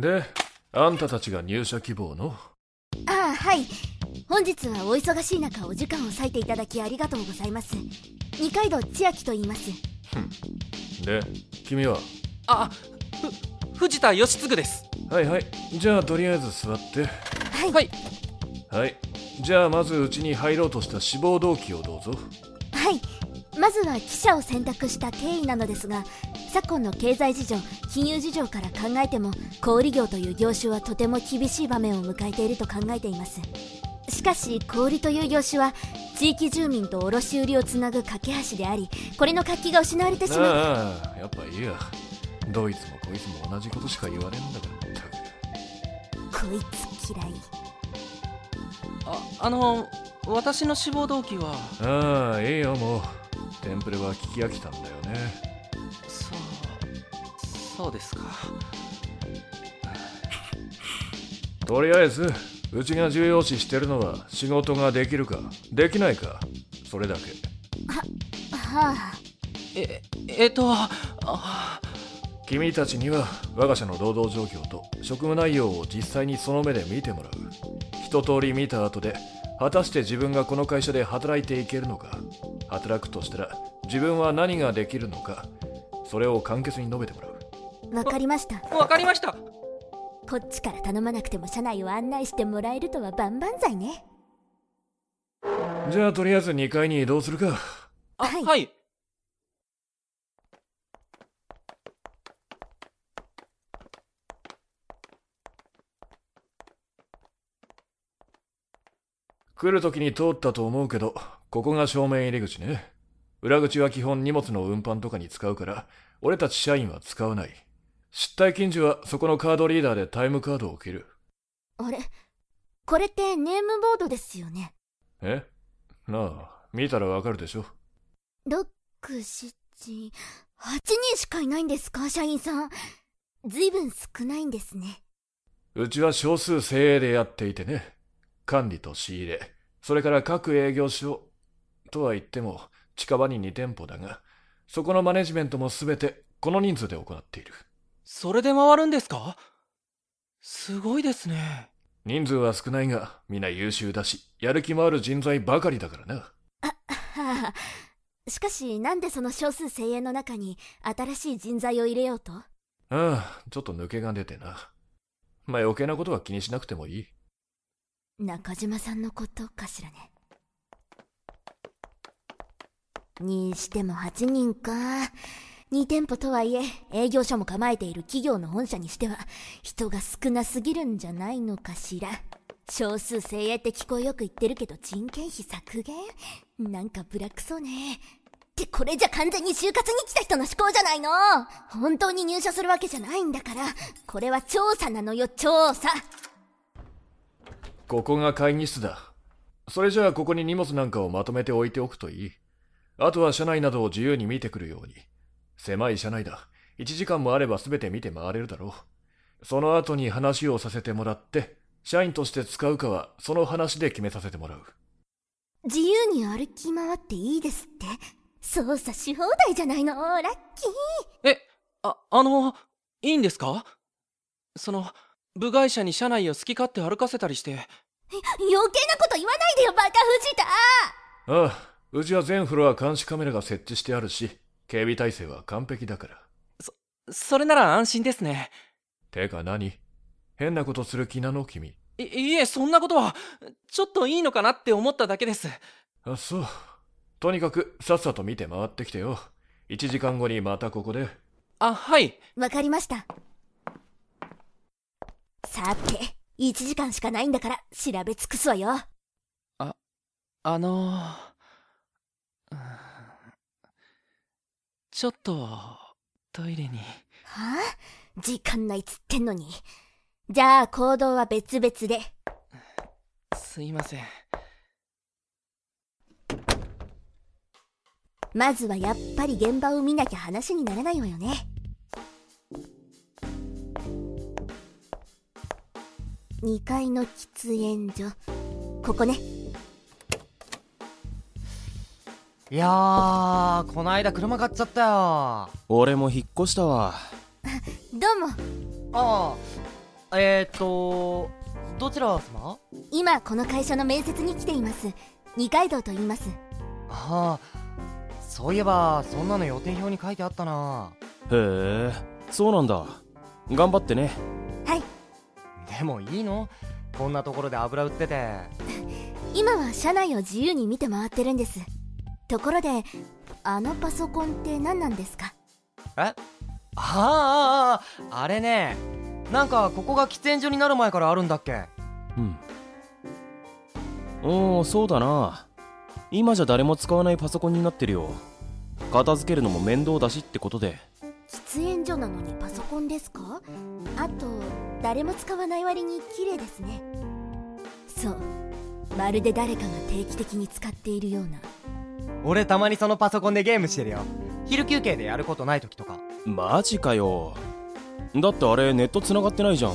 であんたたちが入社希望の？ああはい。本日はお忙しい中お時間を割いていただきありがとうございます。二階堂千秋と言います。で君は？あふ藤田義継です。はいはい。じゃあとりあえず座って。はい、はい。はい。じゃあまずうちに入ろうとした志望動機をどうぞ。はい。まずは記者を選択した経緯なのですが昨今の経済事情金融事情から考えても小売業という業種はとても厳しい場面を迎えていると考えていますしかし小売という業種は地域住民と卸売をつなぐ架け橋でありこれの活気が失われてしまうああやっぱいいやどいつもこいつも同じことしか言われんだからったく。こいつ嫌いああの私の志望動機は？ああいいよもう。テンプレは聞き飽きたんだよねそうですか。とりあえずうちが重要視してるのは仕事ができるかできないかそれだけ。はあ。ええっとあ君たちには我が社の労働状況と職務内容を実際にその目で見てもらう。一通り見た後で果たして自分がこの会社で働いていけるのか働くとしたら自分は何ができるのかそれを簡潔に述べてもらうわかりました。わかりました。こっちから頼まなくても社内を案内してもらえるとは万々歳ね。じゃあとりあえず2階に移動するか。あはい。はい。来る時に通ったと思うけどここが正面入り口ね。裏口は基本荷物の運搬とかに使うから俺たち社員は使わない出退勤時はそこのカードリーダーでタイムカードを切る。あれ？これってネームボードですよね？え？なあ見たらわかるでしょ。6、7、8人しかいないんですか社員さん。ずいぶん少ないんですね。うちは少数精鋭でやっていてね。管理と仕入れ。それから各営業所とは言っても近場に2店舗だがそこのマネジメントも全てこの人数で行っているそれで回るんですか？すごいですね。人数は少ないが皆優秀だしやる気もある人材ばかりだからな。はあ、しかし、なんでその少数精鋭の中に新しい人材を入れようと？ああちょっと抜けが出てな。まあ余計なことは気にしなくてもいい。中島さんのことかしらね。にしても8人か。2店舗とはいえ、営業所も構えている企業の本社にしては、人が少なすぎるんじゃないのかしら。少数精鋭って聞こえよく言ってるけど人件費削減なんかブラックそうね。ってこれじゃ完全に就活に来た人の思考じゃないの？本当に入社するわけじゃないんだから、これは調査なのよ、調査。ここが会議室だ。それじゃあここに荷物なんかをまとめて置いておくといい。あとは車内などを自由に見てくるように。狭い車内だ。1時間もあれば全て見て回れるだろう。その後に話をさせてもらって社員として使うかはその話で決めさせてもらう。自由に歩き回っていいですって。操作し放題じゃないのラッキー。えああのいいんですか？その部外者に車内を好き勝手歩かせたりして。余計なこと言わないでよバカ藤田。ああうちは全フロア監視カメラが設置してあるし警備体制は完璧だから。それなら安心ですね。てか何？変なことする気なの君。いいえそんなことはちょっといいのかなって思っただけです。あそう。とにかくさっさと見て回ってきてよ。1時間後にまたここで。あはい。わかりました。さて1時間しかないんだから調べ尽くすわよ。あのうちょっとトイレに。はあ？時間ないっつってんのに。じゃあ行動は別々で。すいません。まずはやっぱり現場を見なきゃ話にならないわよね。2階の喫煙所。ここねいやーこないだ車買っちゃったよ。あ俺も引っ越したわ。どうも。あ。えー、っとどちら様？今この会社の面接に来ています。二階堂と言います。ああそういえばそんなの予定表に書いてあったな。へえそうなんだ。頑張ってね。はい。でもいいの？こんなところで油売ってて。今は社内を自由に見て回ってるんですところであのパソコンって何なんですか？え？あああれね。なんかここが喫煙所になる前からあるんだっけ。うん。おおそうだな。今じゃ誰も使わないパソコンになってるよ。片付けるのも面倒だしってことで。喫煙所なのにパソコンですか？あと誰も使わない割に綺麗ですね。そう。まるで誰かが定期的に使っているような俺たまにそのパソコンでゲームしてるよ。昼休憩でやることない時とか。マジかよ。だってあれネット繋がってないじゃん。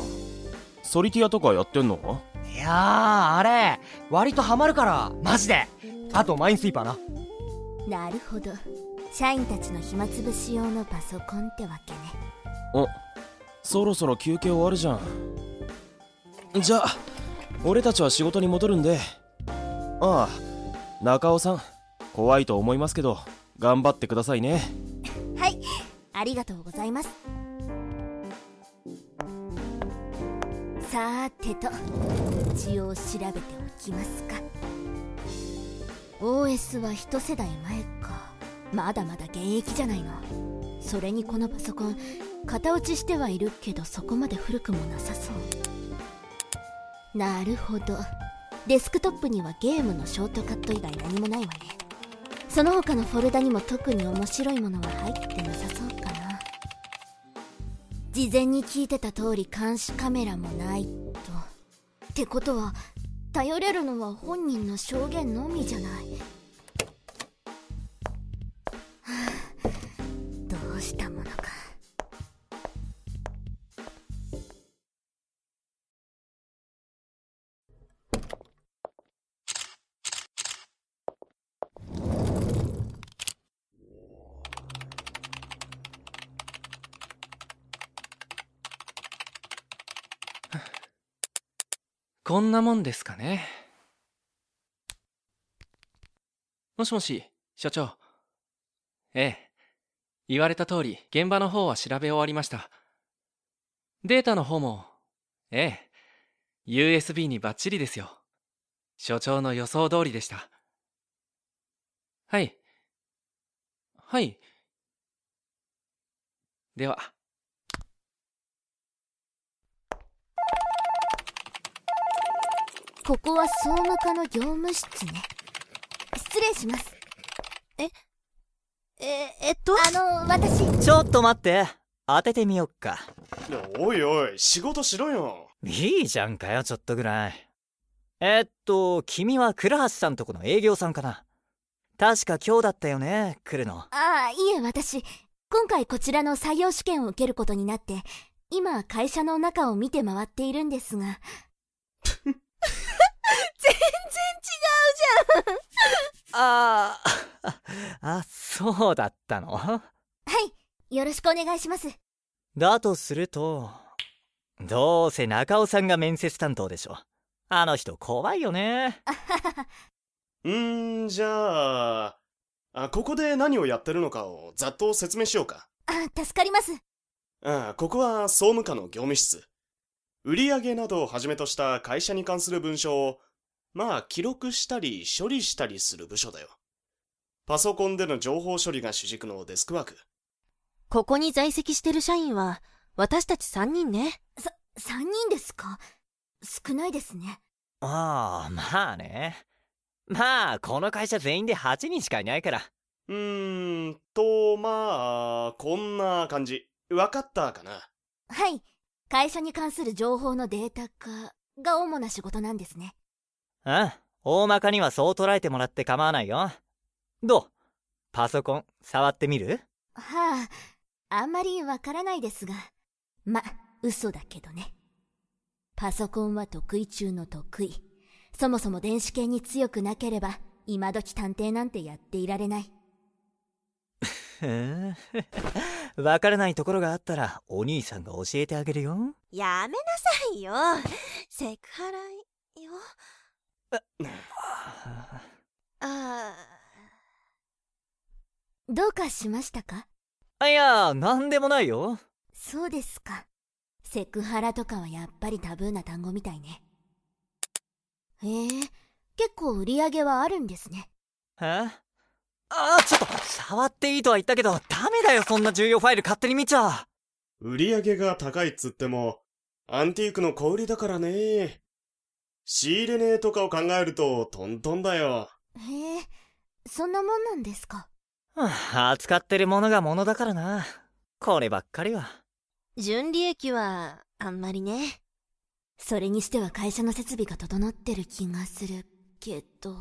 ソリティアとかやってんの？いやーあれ割とハマるから。マジで。あとマインスイーパーな。なるほど。社員たちの暇つぶし用のパソコンってわけね。おそろそろ休憩終わるじゃん。じゃあ俺たちは仕事に戻るんで。ああ中尾さん怖いと思いますけど頑張ってくださいね。はい。ありがとうございます。さてと一応調べておきますか。OS は一世代前か。まだまだ現役じゃないの。それにこのパソコン型落ちしてはいるけどそこまで古くもなさそう。なるほど。デスクトップにはゲームのショートカット以外何もないわね。その他のフォルダにも特に面白いものは入ってなさそうかな。事前に聞いてた通り監視カメラもないと。ってことは頼れるのは本人の証言のみじゃない。は あどうしたもこんなもんですかね。もしもし、所長。ええ。言われた通り、現場の方は調べ終わりました。データの方も、ええ。USB にバッチリですよ。所長の予想通りでした。はい。はい。では。ここは総務課の業務室ね失礼しますえ、えっと？あの私ちょっと待って。当ててみよっか。おいおい、仕事しろよ。いいじゃんかよ、ちょっとぐらい。えっと、君は倉橋さんとこの営業さんかな。確か今日だったよね、来るの。ああいえ私今回こちらの採用試験を受けることになって今会社の中を見て回っているんですがああ、あ、そうだったの？はいよろしくお願いしますだとすると、どうせ中尾さんが面接担当でしょ。あの人怖いよね。うーん、じゃあ、あ、ここで何をやってるのかをざっと説明しようか。あ助かりますあここは総務課の業務室。売上などをはじめとした会社に関する文書を、まあ記録したり処理したりする部署だよ。パソコンでの情報処理が主軸のデスクワーク。ここに在籍してる社員は、私たち3人ね。3人ですか？少ないですねああ、まあね。まあ、この会社全員で8人しかいないから。うーん、と、まあ、こんな感じ。わかったかな？はい会社に関する情報のデータ化が主な仕事なんですねうん。大まかにはそう捉えてもらって構わないよ。どう？パソコン、触ってみる？はああんまりわからないですがま嘘だけどねパソコンは得意中の得意そもそも電子系に強くなければ今時探偵なんてやっていられない。わからないところがあったら、お兄さんが教えてあげるよ。やめなさいよ。セクハラよ。あどうかしましたか？いやなんでもないよ。そうですか。セクハラとかはやっぱりタブーな単語みたいね。へえ結構売り上げはあるんですね。え？あちょっと触っていいとは言ったけどダメだよそんな重要ファイル勝手に見ちゃ。売り上げが高いっつっても、アンティークの小売りだからね。仕入れ値とかを考えるとトントンだよ。へえそんなもんなんですか？はあ扱ってるものがものだからなこればっかりは純利益は、あんまりね。それにしては会社の設備が整ってる気がするけど